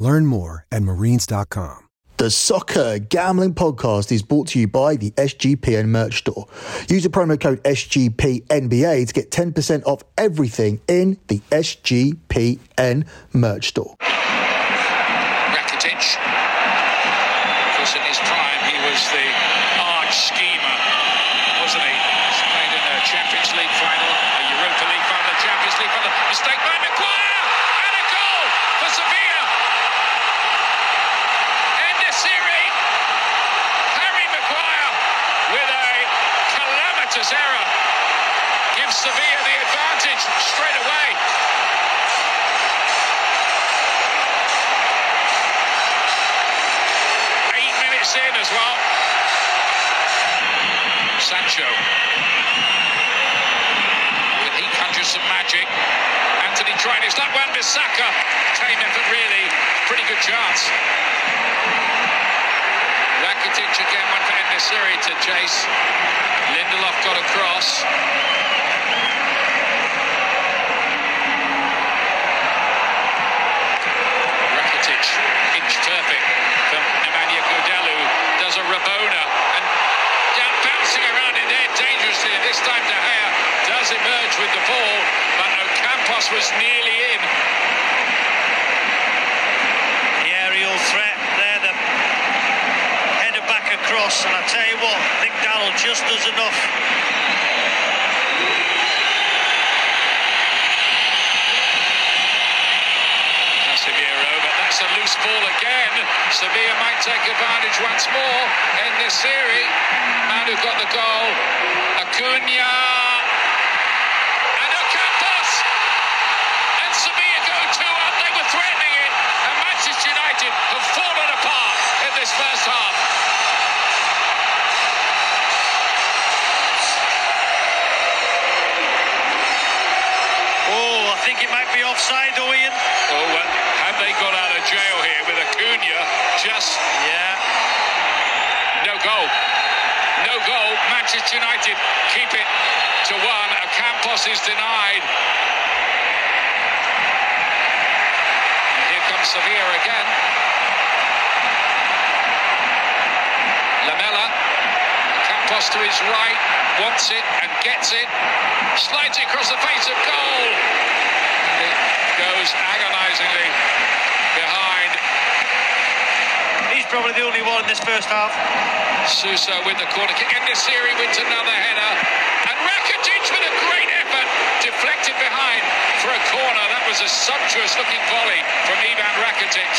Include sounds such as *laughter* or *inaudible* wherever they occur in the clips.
Learn more at marines.com. The Soccer Gambling Podcast is brought to you by the SGPN merch store. Use the promo code SGPNBA to get 10% off everything in the SGPN merch store. Rakitic. Of course, in his prime, he was the arch schemer, wasn't he? He's played in a Champions League final, a Europa League final, a Champions League final. Mistake by Maguire! And a goal for Sevilla! En-Nesyri! Harry Maguire with a error gives Sevilla the advantage straight away. Eight minutes in as well. Sancho. Can he conjure some magic? Antony tried his luck. Wan Bissaka. Tame effort, really. Pretty good chance. Rakitic again, one for En-Nesyri to chase. Lindelof got across. Rakitic, inch perfect from Nemanja Gudelj, does a Rabona and down bouncing around in there dangerously. This time De Gea does emerge with the ball, but Ocampos was nearly in. the aerial threat there, the header back across, and I tell you what, think Darrell just does enough. Casemiro, but that's a loose ball again. Sevilla might take advantage once more in this series. Man who got the goal, Acuna. And Ocampos! And Sevilla go two up. They were threatening it. And Manchester United have fallen apart in this first half. Oh, I think it might be offside, though, Ian. Oh, well, have they got out of jail here with Acuna? Just Yeah. No goal. No goal. Manchester United keep it to one. Campos is denied. And here comes Sevilla again. Lamela. Campos to his right. Wants it and gets it. Slides it across the face of goal. It goes agonizingly behind He's probably the only one in this first half. Suso with the corner kick. En-Nesyri wins another header. And Rakitic with a great effort. Deflected behind for a corner. That was a sumptuous looking volley from Ivan Rakitic.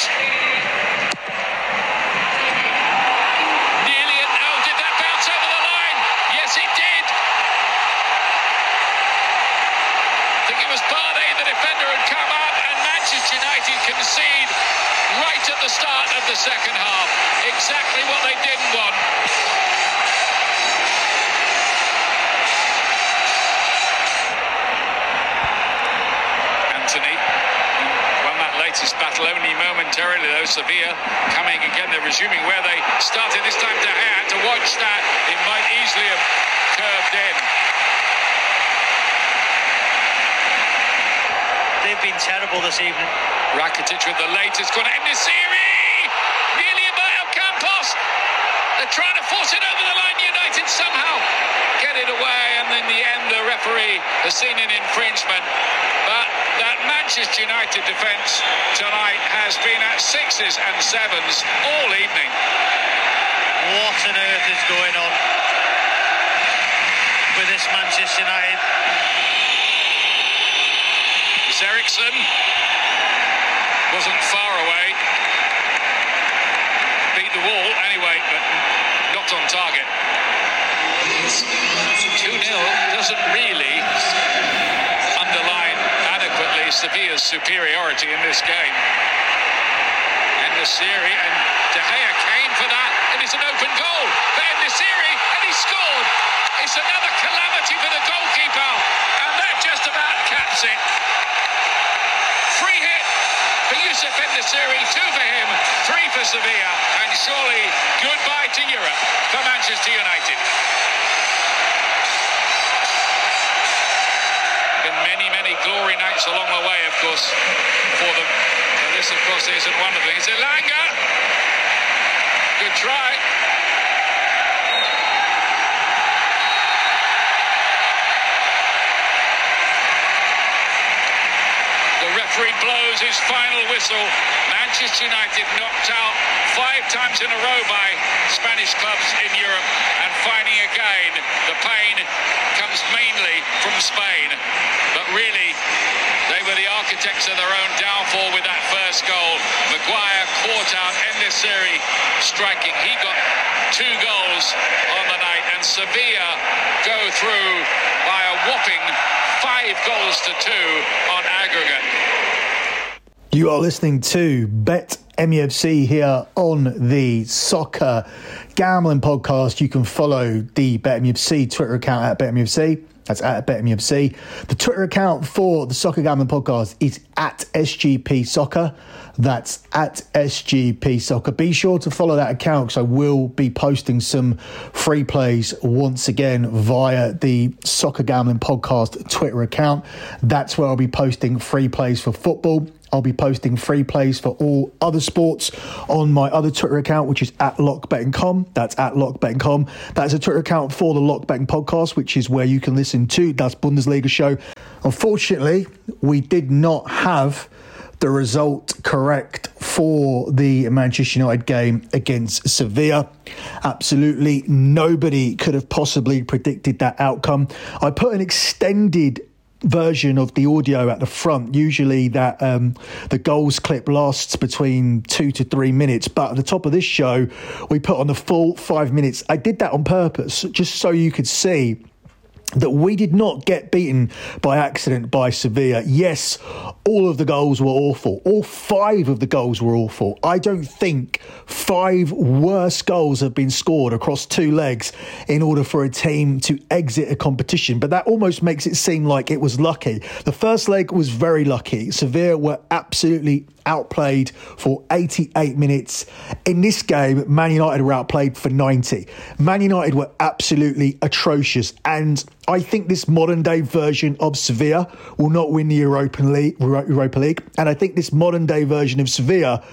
Nearly a no. Did that bounce over the line? Yes, it did. I think it was Barney, the defender, had come up, and Manchester United concede right at the start of the second half. Exactly what they didn't want. Antony won that latest battle only momentarily, though. Sevilla coming again. They're resuming where they started. This time De Gea to watch that. It might easily have curved in. They've been terrible this evening. Rakitic with the latest corner. En-Nesyri! Nearly about Campos. They're trying to force it over the line. United somehow get it away, and in the end, the referee has seen an infringement. But that Manchester United defence tonight has been at sixes and sevens all evening. What on earth is going on with this Manchester United? It's Wasn't far away. Beat the wall anyway, but not on target. 2 0 doesn't really underline adequately Sevilla's superiority in this game. En-Nesyri and De Gea came for that. It is an open goal for Nesyri and he scored. It's another calamity for the goalkeeper and that just about caps it. Free hit Youssef Nesyri, two for him, three for Sevilla and surely goodbye to Europe for Manchester United. Been many, many glory nights along the way, of course, for them. But this, of course, isn't one of them. It's Elanga. Good try. Referee blows his final whistle. Manchester United knocked out five times in a row by Spanish clubs in Europe and finding again the pain comes mainly from Spain. But really, they were the architects of their own downfall with that first goal. Maguire caught out En-Nesyri striking. He got two goals on the night and Sevilla go through by a whopping five goals to two. You are listening to Bet MUFC here on the Soccer Gambling Podcast. You can follow the Bet MUFC Twitter account at Bet MUFC. That's at Bet BetMUFC. The Twitter account for the Soccer Gambling Podcast is at SGP Soccer. That's at SGP Soccer. Be sure to follow that account because I will be posting some free plays once again via the Soccer Gambling Podcast Twitter account. That's where I'll be posting free plays for football. I'll be posting free plays for all other sports on my other Twitter account, which is at lockbetting.com. That's at lockbetting.com. That's a Twitter account for the Lockbetting podcast, which is where you can listen to Das Bundesliga show. Unfortunately, we did not have the result correct for the Manchester United game against Sevilla. Absolutely nobody could have possibly predicted that outcome. I put an extended version of the audio at the front. Usually, that um, the goals clip lasts between two to three minutes, but at the top of this show, we put on the full five minutes. I did that on purpose, just so you could see that we did not get beaten by accident by Sevilla. Yes, all of the goals were awful. All five of the goals were awful. I don't think five worse goals have been scored across two legs in order for a team to exit a competition. But that almost makes it seem like it was lucky. The first leg was very lucky. Sevilla were absolutely outplayed for 88 minutes. In this game, Man United were outplayed for 90. Man United were absolutely atrocious. And I think this modern day version of Sevilla will not win the Europa League, Europa League. And I think this modern day version of Sevilla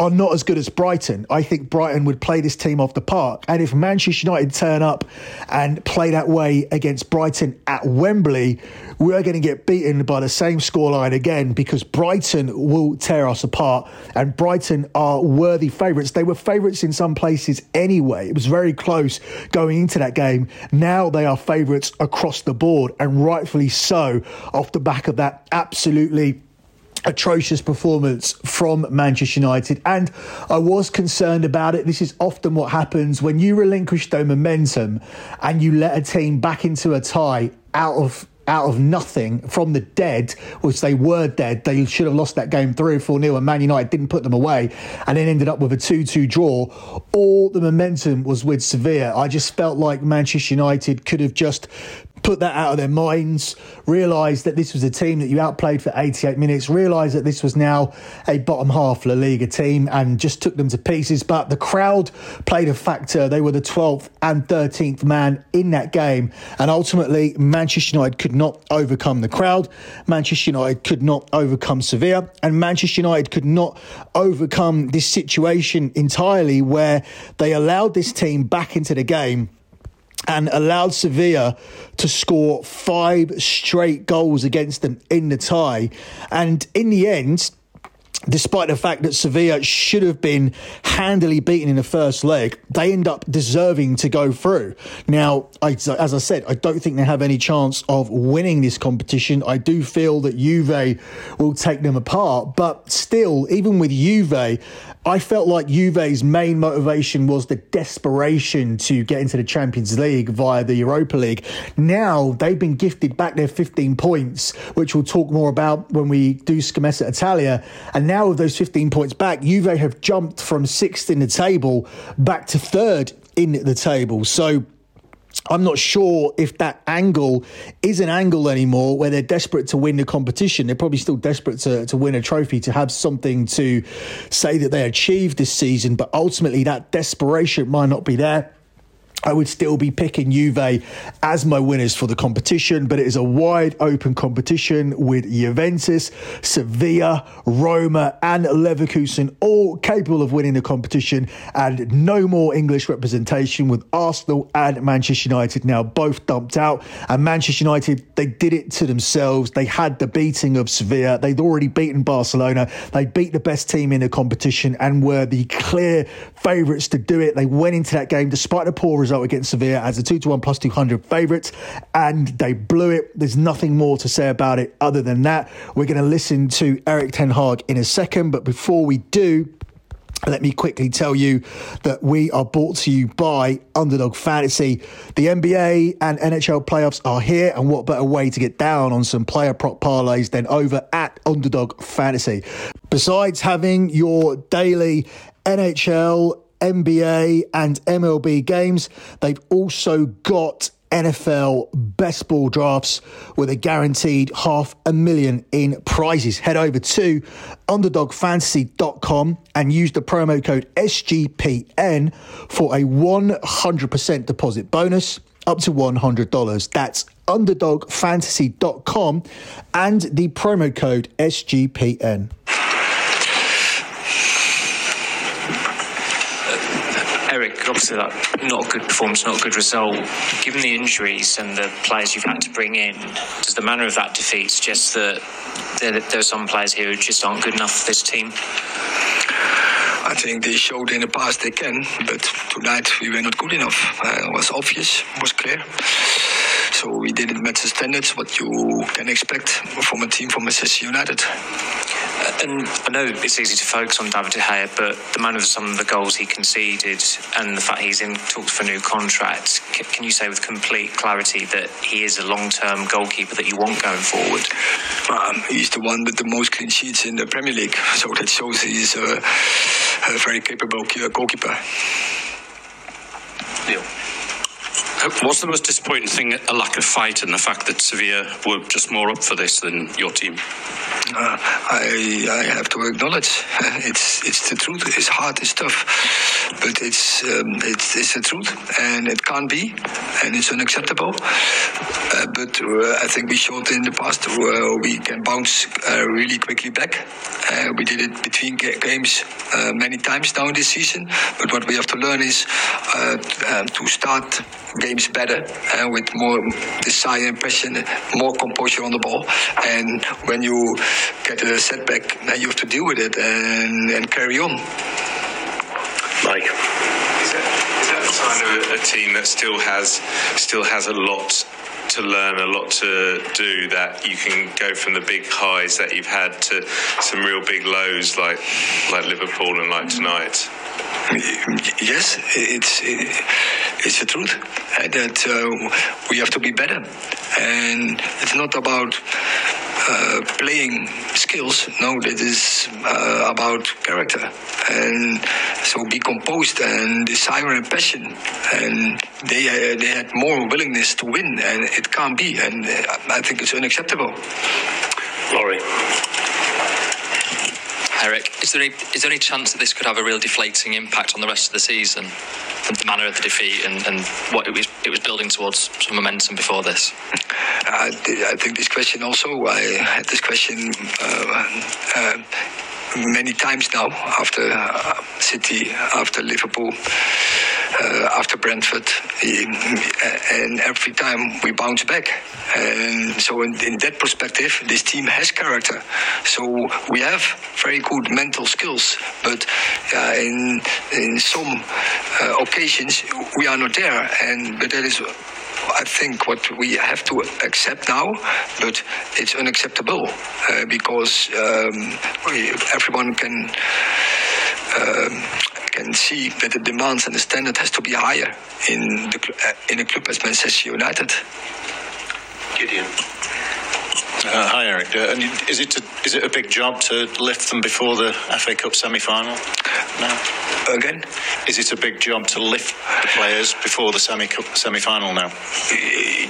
are not as good as Brighton. I think Brighton would play this team off the park. And if Manchester United turn up and play that way against Brighton at Wembley, we are going to get beaten by the same scoreline again because Brighton will tear us apart. And Brighton are worthy favourites. They were favourites in some places anyway. It was very close going into that game. Now they are favourites across the board, and rightfully so, off the back of that absolutely atrocious performance from Manchester United. And I was concerned about it. This is often what happens when you relinquish the momentum and you let a team back into a tie out of out of nothing from the dead, which they were dead. They should have lost that game 3 or 4 nil, and Man United didn't put them away and then ended up with a 2 2 draw. All the momentum was with Sevilla. I just felt like Manchester United could have just put that out of their minds, realised that this was a team that you outplayed for 88 minutes, realised that this was now a bottom half La Liga team and just took them to pieces. But the crowd played a factor. They were the 12th and 13th man in that game. And ultimately, Manchester United could not overcome the crowd. Manchester United could not overcome Sevilla. And Manchester United could not overcome this situation entirely where they allowed this team back into the game and allowed Sevilla to score five straight goals against them in the tie. And in the end, despite the fact that Sevilla should have been handily beaten in the first leg, they end up deserving to go through. Now, I, as I said, I don't think they have any chance of winning this competition. I do feel that Juve will take them apart, but still, even with Juve, I felt like Juve's main motivation was the desperation to get into the Champions League via the Europa League. Now they've been gifted back their 15 points, which we'll talk more about when we do Scommessa Italia. And now with those 15 points back, Juve have jumped from sixth in the table back to third in the table. So I'm not sure if that angle is an angle anymore where they're desperate to win the competition. They're probably still desperate to, to win a trophy, to have something to say that they achieved this season. But ultimately, that desperation might not be there. I would still be picking Juve as my winners for the competition, but it is a wide open competition with Juventus, Sevilla, Roma, and Leverkusen all capable of winning the competition, and no more English representation with Arsenal and Manchester United now both dumped out. And Manchester United, they did it to themselves. They had the beating of Sevilla. They'd already beaten Barcelona. They beat the best team in the competition and were the clear favourites to do it. They went into that game despite the poor result result against Sevilla as a 2 to 1 plus 200 favourites, and they blew it. There's nothing more to say about it other than that. We're going to listen to Erik Ten Hag in a second, but before we do, let me quickly tell you that we are brought to you by Underdog Fantasy. The NBA and NHL playoffs are here, and what better way to get down on some player prop parlays than over at Underdog Fantasy? Besides having your daily NHL, NBA and MLB games. They've also got NFL best ball drafts with a guaranteed half a million in prizes. Head over to underdogfantasy.com and use the promo code SGPN for a 100% deposit bonus up to $100. That's underdogfantasy.com and the promo code SGPN. Obviously that not a good performance, not a good result. Given the injuries and the players you've had to bring in, does the manner of that defeat suggest that there, there are some players here who just aren't good enough for this team? I think they showed in the past they can, but tonight we were not good enough. Uh, it was obvious, it was clear. So we didn't match the standards what you can expect from a team from Manchester United. And I know it's easy to focus on David De Gea, but the man of some of the goals he conceded and the fact he's in talks for a new contract, can you say with complete clarity that he is a long-term goalkeeper that you want going forward? Um, he's the one with the most clean sheets in the Premier League, so that shows he's a, a very capable goalkeeper. Neil. What's the most disappointing thing? A lack of fight and the fact that Sevilla were just more up for this than your team. Uh, I, I have to acknowledge *laughs* it's it's the truth. It's hard. It's tough, but it's um, it's, it's the truth, and it can't be, and it's unacceptable. Uh, but uh, I think we showed in the past uh, we can bounce uh, really quickly back. Uh, we did it between games many times now this season. But what we have to learn is um, to start better and uh, with more desire and passion, more composure on the ball. And when you get a setback, then you have to deal with it and, and carry on. Mike. Is that, is that the sign of a, a team that still has still has a lot to learn, a lot to do that you can go from the big highs that you've had to some real big lows like like Liverpool and like tonight. Yes, it's it's the truth uh, that uh, we have to be better, and it's not about uh, playing skills. No, it is uh, about character, and so be composed and desire and passion. And they uh, they had more willingness to win, and it can't be. And uh, I think it's unacceptable. Laurie. Erik, is there, any, is there any chance that this could have a real deflating impact on the rest of the season? The manner of the defeat and, and what it was, it was building towards some momentum before this? I, I think this question also, I had this question uh, uh, many times now after uh, City, after Liverpool, uh, after Brentford, and every time we bounce back. And so, in, in, that perspective, this team has character. So we have very good mental skills, but uh, in in some uh, occasions we are not there, and but that is I think what we have to accept now, but it's unacceptable uh, because um, we, everyone can. Um, can see that the demands and the standard has to be higher in the uh, in a club as Manchester United. Gideon. Uh, hi, Erik. Uh, and is it a, is it a big job to lift them before the FA Cup semi-final? No. Again, is it a big job to lift the players before the semi semi final now?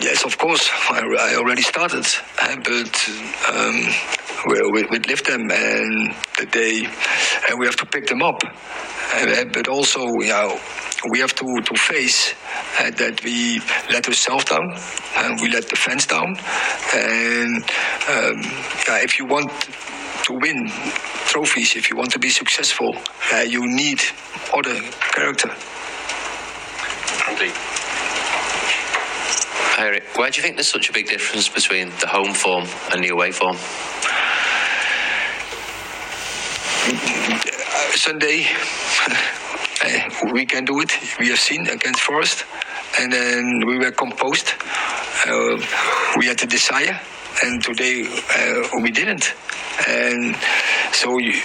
Yes, of course. I, I already started, uh, but um, we, we, lift them, and the day, and we have to pick them up. Uh, but also, you know, we have to, to face uh, that we let ourselves down and we let the fans down. And um, if you want to win trophies, if you want to be successful, uh, you need other character. Indeed. Erik, why do you think there's such a big difference between the home form and the away form? Sunday, *laughs* uh, we can do it. We have seen against Forest, and then we were composed. Uh, we had the desire, and today uh, we didn't. And so you,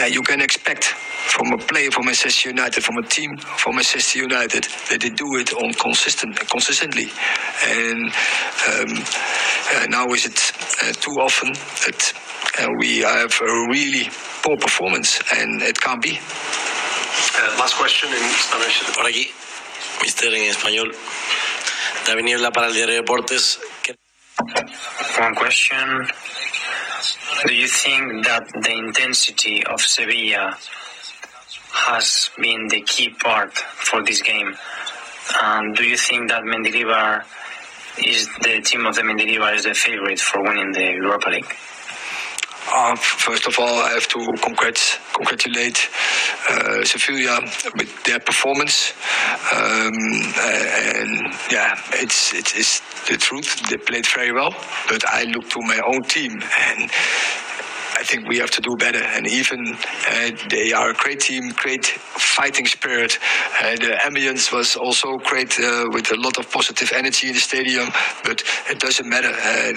uh, you can expect from a player from Manchester United, from a team from Manchester United, that they do it on consistent consistently. And um, uh, now is it uh, too often that uh, we have a really poor performance, and it can't be. Uh, last question in Spanish. Por aquí, Mister en español. David Niebla para el Diario Deportes. One question. Do you think that the intensity of Sevilla has been the key part for this game? And do you think that Mendilibar is the team of the Mendilibar is the favorite for winning the Europa League? Uh, first of all, I have to congrat- congratulate uh, Sevilla with their performance. Um, and yeah, it's, it's, it's the truth. They played very well, but I look to my own team and I think we have to do better. And even uh, they are a great team, great fighting spirit. Uh, the ambience was also great uh, with a lot of positive energy in the stadium. But it doesn't matter. Uh,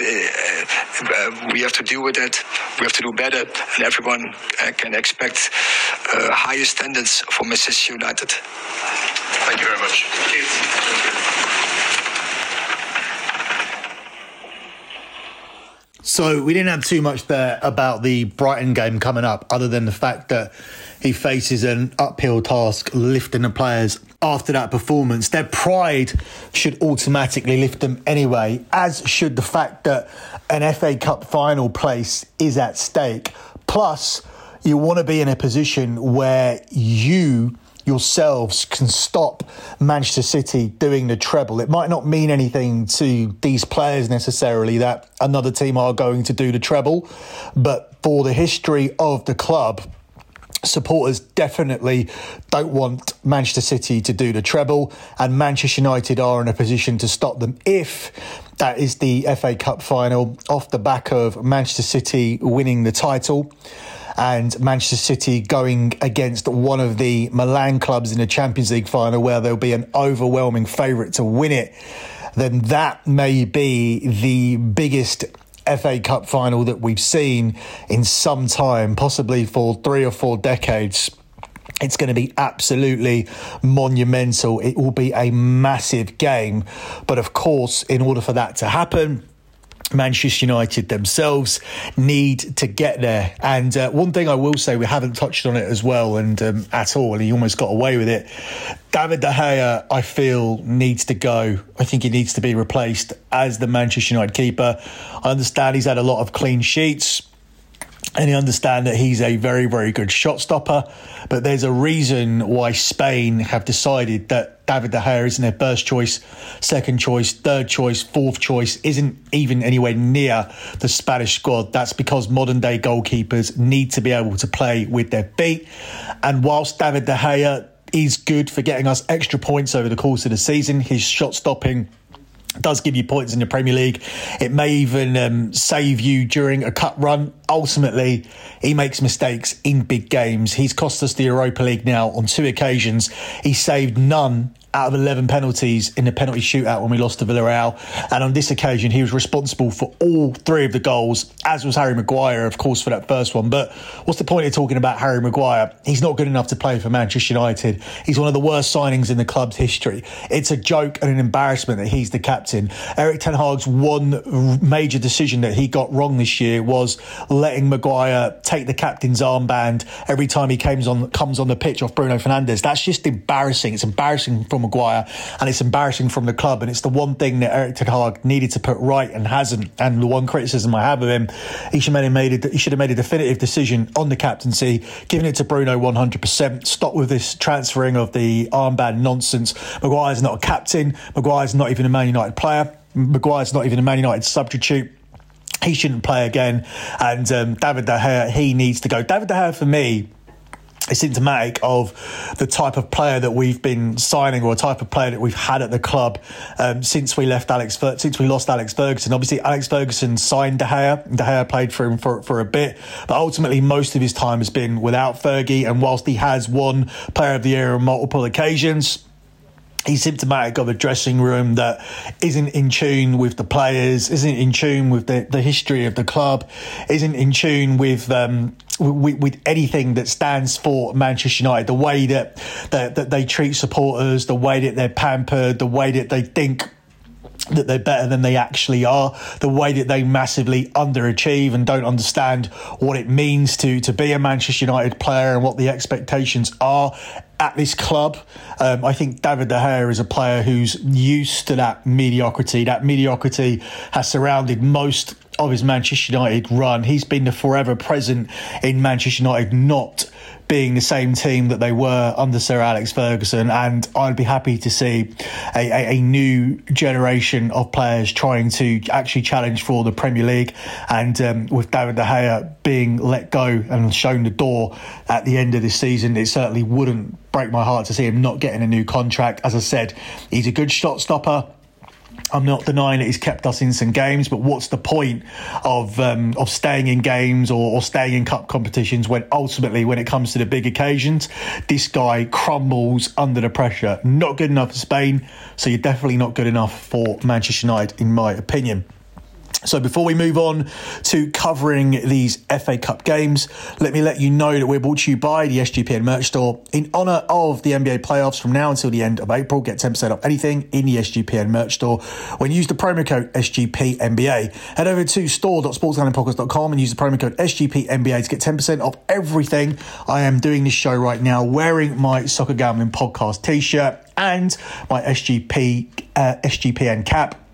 uh, we have to deal with that. We have to do better, and everyone uh, can expect higher standards from Manchester United. Thank you very much. So we didn't have too much there about the Brighton game coming up, other than the fact that he faces an uphill task lifting the players after that performance. Their pride should automatically lift them anyway, as should the fact that an FA Cup final place is at stake. Plus, you want to be in a position where you yourselves can stop Manchester City doing the treble. It might not mean anything to these players necessarily that another team are going to do the treble, but for the history of the club, supporters definitely don't want Manchester City to do the treble, and Manchester United are in a position to stop them if that is the FA Cup final off the back of Manchester City winning the title and Manchester City going against one of the Milan clubs in the Champions League final where there'll be an overwhelming favourite to win it, then that may be the biggest FA Cup final that we've seen in some time, possibly for three or four decades. It's going to be absolutely monumental. It will be a massive game. But of course, in order for that to happen, Manchester United themselves need to get there. And uh, one thing I will say, we haven't touched on it as well, and um, at all, and he almost got away with it. David De Gea, I feel, needs to go. I think he needs to be replaced as the Manchester United keeper. I understand he's had a lot of clean sheets and you understand that he's a very, very good shot stopper. But there's a reason why Spain have decided that David De Gea isn't their first choice, second choice, third choice, fourth choice, isn't even anywhere near the Spanish squad. That's because modern day goalkeepers need to be able to play with their feet. And whilst David De Gea is good for getting us extra points over the course of the season, his shot stopping does give you points in the Premier League. It may even um, save you during a cut run. Ultimately, he makes mistakes in big games. He's cost us the Europa League now on two occasions. He saved none out of 11 penalties in the penalty shootout when we lost to Villarreal. And on this occasion, he was responsible for all three of the goals, as was Harry Maguire, of course, for that first one. But what's the point of talking about Harry Maguire? He's not good enough to play for Manchester United. He's one of the worst signings in the club's history. It's a joke and an embarrassment that he's the captain. Erik Ten Hag's one major decision that he got wrong this year was letting Maguire take the captain's armband every time he comes on comes on the pitch off Bruno Fernandes. That's just embarrassing. It's embarrassing for Maguire and it's embarrassing from the club. And it's the one thing that Erik Ten Hag needed to put right and hasn't. And the one criticism I have of him, he should have made a, he should have made a definitive decision on the captaincy, giving it to Bruno 100%. Stop with this transferring of the armband nonsense. Maguire's not a captain. Maguire's not even a Man United player. Maguire's not even a Man United substitute he shouldn't play again. And um, David De Gea, he needs to go. David De Gea, for me, is symptomatic of the type of player that we've been signing or a type of player that we've had at the club um, since we left Alex since we lost Alex Ferguson. Obviously, Alex Ferguson signed De Gea. And De Gea played for him for, for a bit, but ultimately most of his time has been without Fergie. And whilst he has won Player of the Year on multiple occasions, he's symptomatic of a dressing room that isn't in tune with the players, isn't in tune with the, the history of the club, isn't in tune with um, with, with, anything that stands for Manchester United. The way that, that that they treat supporters, the way that they're pampered, the way that they think that they're better than they actually are, the way that they massively underachieve and don't understand what it means to to be a Manchester United player and what the expectations are at this club. Um, I think David De Gea is a player who's used to that mediocrity. That mediocrity has surrounded most of his Manchester United run. He's been the forever present in Manchester United, not being the same team that they were under Sir Alex Ferguson. And I'd be happy to see a, a, a, new generation of players trying to actually challenge for the Premier League. And um, with David De Gea being let go and shown the door at the end of this season, it certainly wouldn't break my heart to see him not getting a new contract. As I said, he's a good shot stopper. I'm not denying that he's kept us in some games, but what's the point of um, of staying in games or, or, staying in cup competitions when ultimately, when it comes to the big occasions, this guy crumbles under the pressure? Not good enough for Spain, so you're definitely not good enough for Manchester United, in my opinion. So before we move on to covering these FA Cup games, let me let you know that we're brought to you by the SGPN merch store. In honour of the NBA playoffs from now until the end of April, get 10% off anything in the SGPN merch store when you use the promo code SGPNBA. Head over to store.sportsgamblingpodcast.com and use the promo code SGPNBA to get 10% off everything. I am doing this show right now wearing my Soccer Gambling Podcast t-shirt and my SGP uh, SGPN cap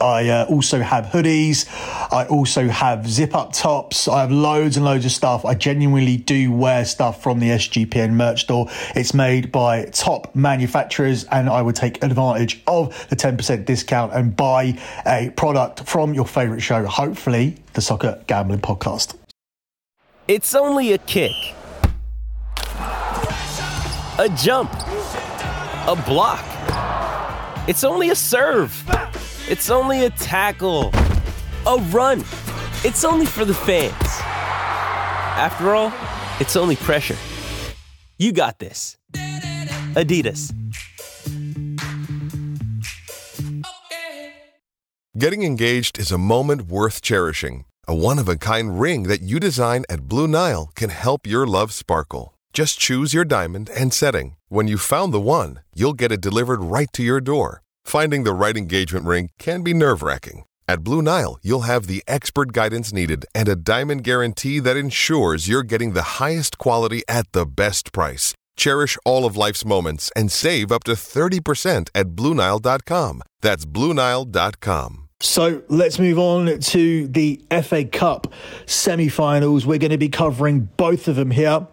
I uh, also have hoodies. I also have zip up tops. I have loads and loads of stuff. I genuinely do wear stuff from the SGPN merch store. It's made by top manufacturers, and I would take advantage of the 10% discount and buy a product from your favorite show, hopefully, the Soccer Gambling Podcast. It's only a kick, a jump, a block. It's only a serve. It's only a tackle, a run. It's only for the fans. After all, it's only pressure. You got this. Adidas. Getting engaged is a moment worth cherishing. A one of a kind ring that you design at Blue Nile can help your love sparkle. Just choose your diamond and setting. When you've found the one, you'll get it delivered right to your door. Finding the right engagement ring can be nerve wracking. At Blue Nile, you'll have the expert guidance needed and a diamond guarantee that ensures you're getting the highest quality at the best price. Cherish all of life's moments and save up to 30% at BlueNile.com. That's BlueNile.com. So let's move on to the FA Cup semi finals. We're going to be covering both of them here.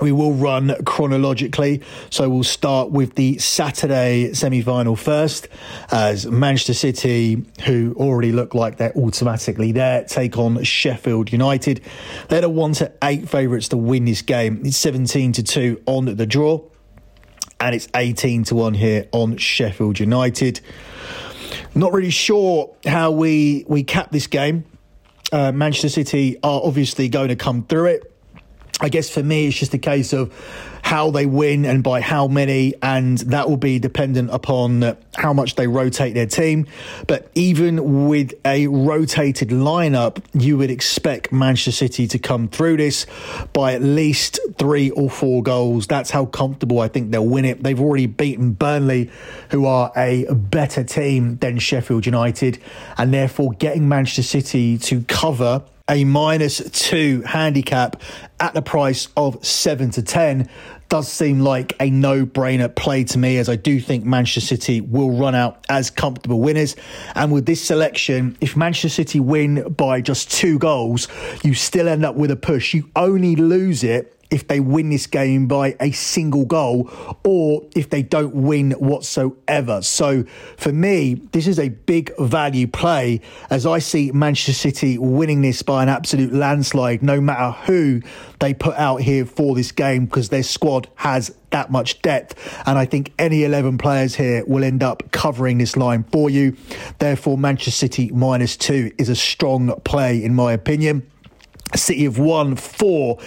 We will run chronologically. So we'll start with the Saturday semi final first, as Manchester City, who already look like they're automatically there, take on Sheffield United. They're the 1 to 8 favourites to win this game. It's 17 to 2 on the draw, and it's 18 to 1 here on Sheffield United. Not really sure how we, we cap this game. Uh, Manchester City are obviously going to come through it. I guess for me, it's just a case of how they win and by how many, and that will be dependent upon how much they rotate their team. But even with a rotated lineup, you would expect Manchester City to come through this by at least three or four goals. That's how comfortable I think they'll win it. They've already beaten Burnley, who are a better team than Sheffield United, and therefore getting Manchester City to cover a minus two handicap at the price of seven to 10 does seem like a no brainer play to me, as I do think Manchester City will run out as comfortable winners. And with this selection, if Manchester City win by just two goals, you still end up with a push. You only lose it if they win this game by a single goal or if they don't win whatsoever. So for me, this is a big value play as I see Manchester City winning this by an absolute landslide, no matter who they put out here for this game, because their squad has that much depth. And I think any 11 players here will end up covering this line for you. Therefore, Manchester City minus two is a strong play, in my opinion. City have won four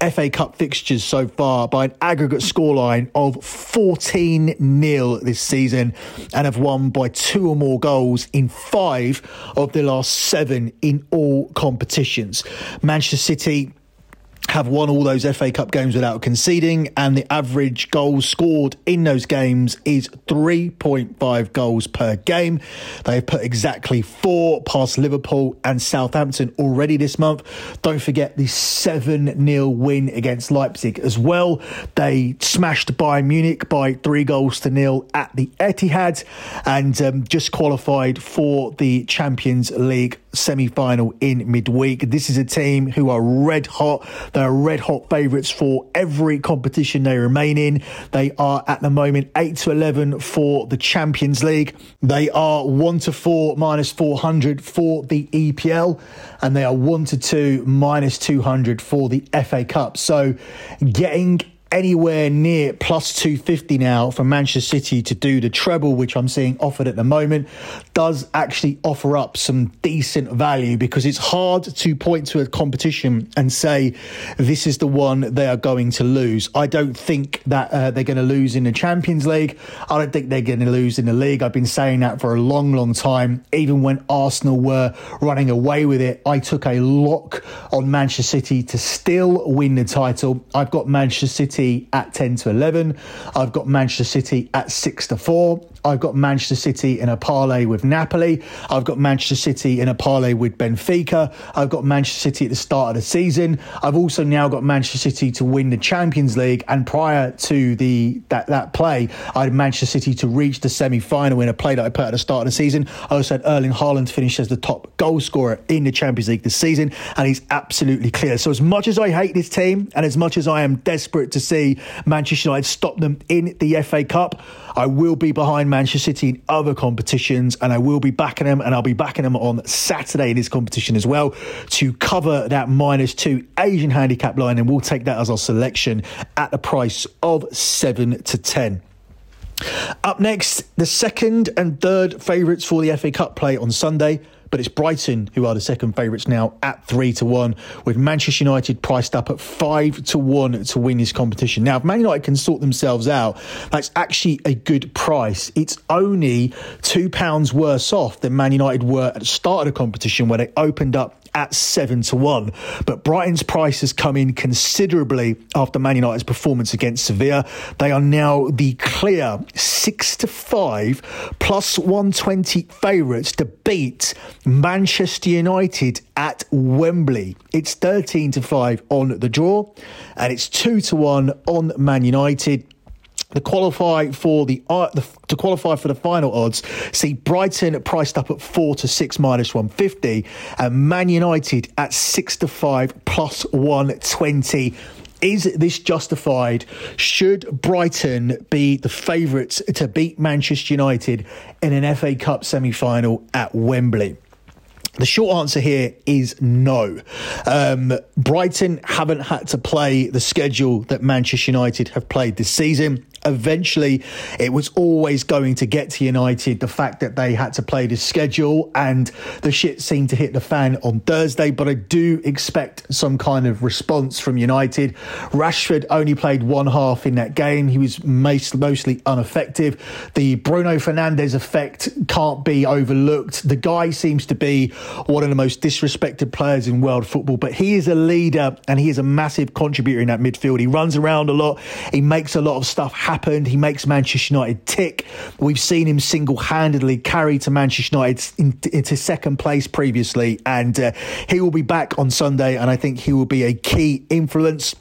FA Cup fixtures so far by an aggregate scoreline of 14 0 this season and have won by two or more goals in five of the last seven in all competitions. Manchester City have won all those FA Cup games without conceding, and the average goals scored in those games is 3.5 goals per game. They've put exactly four past Liverpool and Southampton already this month. Don't forget the 7 0 win against Leipzig as well. They smashed Bayern Munich by three goals to nil at the Etihad and um, just qualified for the Champions League semi final in midweek. This is a team who are red hot. They're red hot favourites for every competition they remain in. They are at the moment 8 to 11 for the Champions League. They are 1 to 4 minus 400 for the EPL. And they are 1 to 2 minus 200 for the FA Cup. So getting anywhere near plus 250 now for Manchester City to do the treble, which I'm seeing offered at the moment, does actually offer up some decent value because it's hard to point to a competition and say this is the one they are going to lose. I don't think that uh, they're going to lose in the Champions League. I don't think they're going to lose in the league. I've been saying that for a long, long time. Even when Arsenal were running away with it, I took a lock on Manchester City to still win the title. I've got Manchester City City at 10 to 11. I've got Manchester City at 6 to 4. I've got Manchester City in a parlay with Napoli. I've got Manchester City in a parlay with Benfica. I've got Manchester City at the start of the season. I've also now got Manchester City to win the Champions League. And prior to the that, that play, I had Manchester City to reach the semi final in a play that I put at the start of the season. I also had Erling Haaland finish as the top goal scorer in the Champions League this season. And he's absolutely clear. So, as much as I hate this team and as much as I am desperate to see Manchester United stop them in the FA Cup, I will be behind Manchester City in other competitions and I will be backing them and I'll be backing them on Saturday in this competition as well to cover that minus two Asian handicap line and we'll take that as our selection at the price of 7 to 10. Up next, the second and third favourites for the FA Cup play on Sunday but it's Brighton who are the second favourites now at three to one, with Manchester United priced up at five to one to win this competition. Now, if Man United can sort themselves out, that's actually a good price. It's only two pounds worse off than Man United were at the start of the competition where they opened up at seven to one. But Brighton's price has come in considerably after Man United's performance against Sevilla. They are now the clear six to five plus 120 favourites to beat Manchester United at Wembley. It's 13 to 5 on the draw and it's 2 to 1 on Man United to qualify for the, uh, the, to qualify for the final odds, see Brighton priced up at four to six minus one fifty, and Man United at six to five plus one twenty. Is this justified? Should Brighton be the favourites to beat Manchester United in an FA Cup semi final at Wembley? The short answer here is no. Um, Brighton haven't had to play the schedule that Manchester United have played this season eventually it was always going to get to United. The fact that they had to play this schedule and the shit seemed to hit the fan on Thursday, but I do expect some kind of response from United. Rashford only played one half in that game. He was most, mostly ineffective. The Bruno Fernandes effect can't be overlooked. The guy seems to be one of the most disrespected players in world football, but he is a leader and he is a massive contributor in that midfield. He runs around a lot. He makes a lot of stuff happen happened. He makes Manchester United tick. We've seen him single handedly carry to Manchester United into second place previously, and uh, he will be back on Sunday, and I think he will be a key influence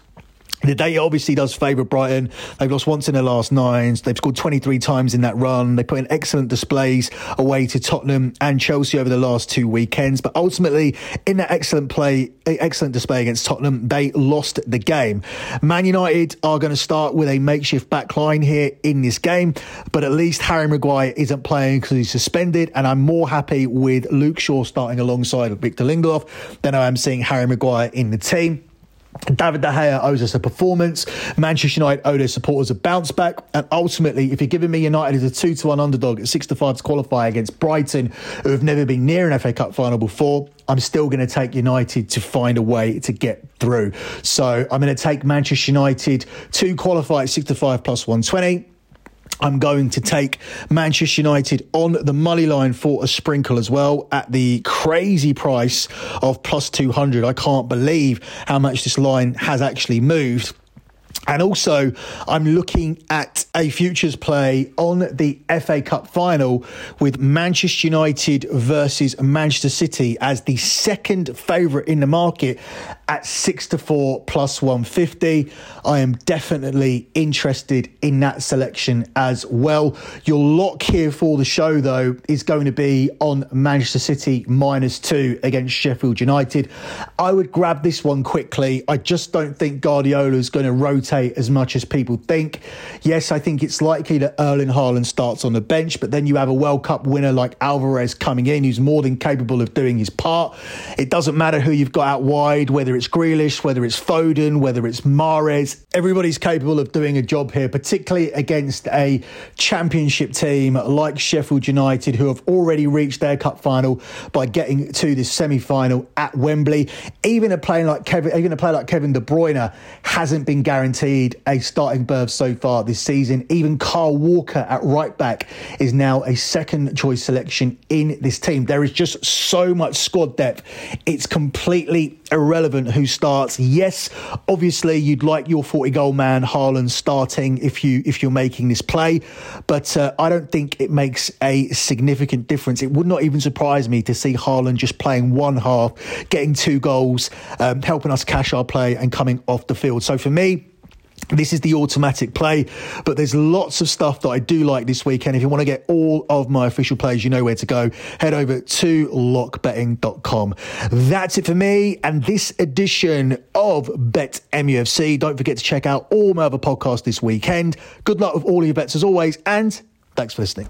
the data obviously does favour Brighton. They've lost once in their last nines. They've scored 23 times in that run. They put in excellent displays away to Tottenham and Chelsea over the last two weekends. But ultimately, in that excellent play, eh, excellent display against Tottenham, they lost the game. Man United are going to start with a makeshift backline here in this game. But at least Harry Maguire isn't playing because he's suspended. And I'm more happy with Luke Shaw starting alongside Victor Lindelof than I am seeing Harry Maguire in the team. David De Gea owes us a performance. Manchester United owe their supporters a bounce back. And ultimately, if you're giving me United as a 2 to 1 underdog at 6 to 5 to qualify against Brighton, who have never been near an FA Cup final before, I'm still going to take United to find a way to get through. So I'm going to take Manchester United to qualify at 6 to 5 plus 120. I'm going to take Manchester United on the money line for a sprinkle as well at the crazy price of plus 200. I can't believe how much this line has actually moved. And also, I'm looking at a futures play on the FA Cup final with Manchester United versus Manchester City as the second favourite in the market at 6 to 4 plus 150. I am definitely interested in that selection as well. Your lock here for the show, though, is going to be on Manchester City minus two against Sheffield United. I would grab this one quickly. I just don't think Guardiola is going to rotate as much as people think. Yes, I think it's likely that Erling Haaland starts on the bench, but then you have a World Cup winner like Alvarez coming in who's more than capable of doing his part. It doesn't matter who you've got out wide, whether it's Grealish, whether it's Foden, whether it's Mahrez, Everybody's capable of doing a job here, particularly against a championship team like Sheffield United, who have already reached their cup final by getting to this semi-final at Wembley. Even a player like Kevin, even a player like Kevin De Bruyne hasn't been guaranteed a starting berth so far this season. Even Kyle Walker at right back is now a second choice selection in this team. There is just so much squad depth. It's completely irrelevant who starts. Yes, obviously you'd like your 40 goal man Haaland starting if you if you're making this play, but uh, I don't think it makes a significant difference. It would not even surprise me to see Haaland just playing one half, getting two goals, um, helping us cash our play and coming off the field. So for me, this is the automatic play, but there's lots of stuff that I do like this weekend. If you want to get all of my official plays, you know where to go. Head over to lockbetting.com. That's it for me and this edition of Bet MUFC. Don't forget to check out all my other podcasts this weekend. Good luck with all your bets as always, and thanks for listening.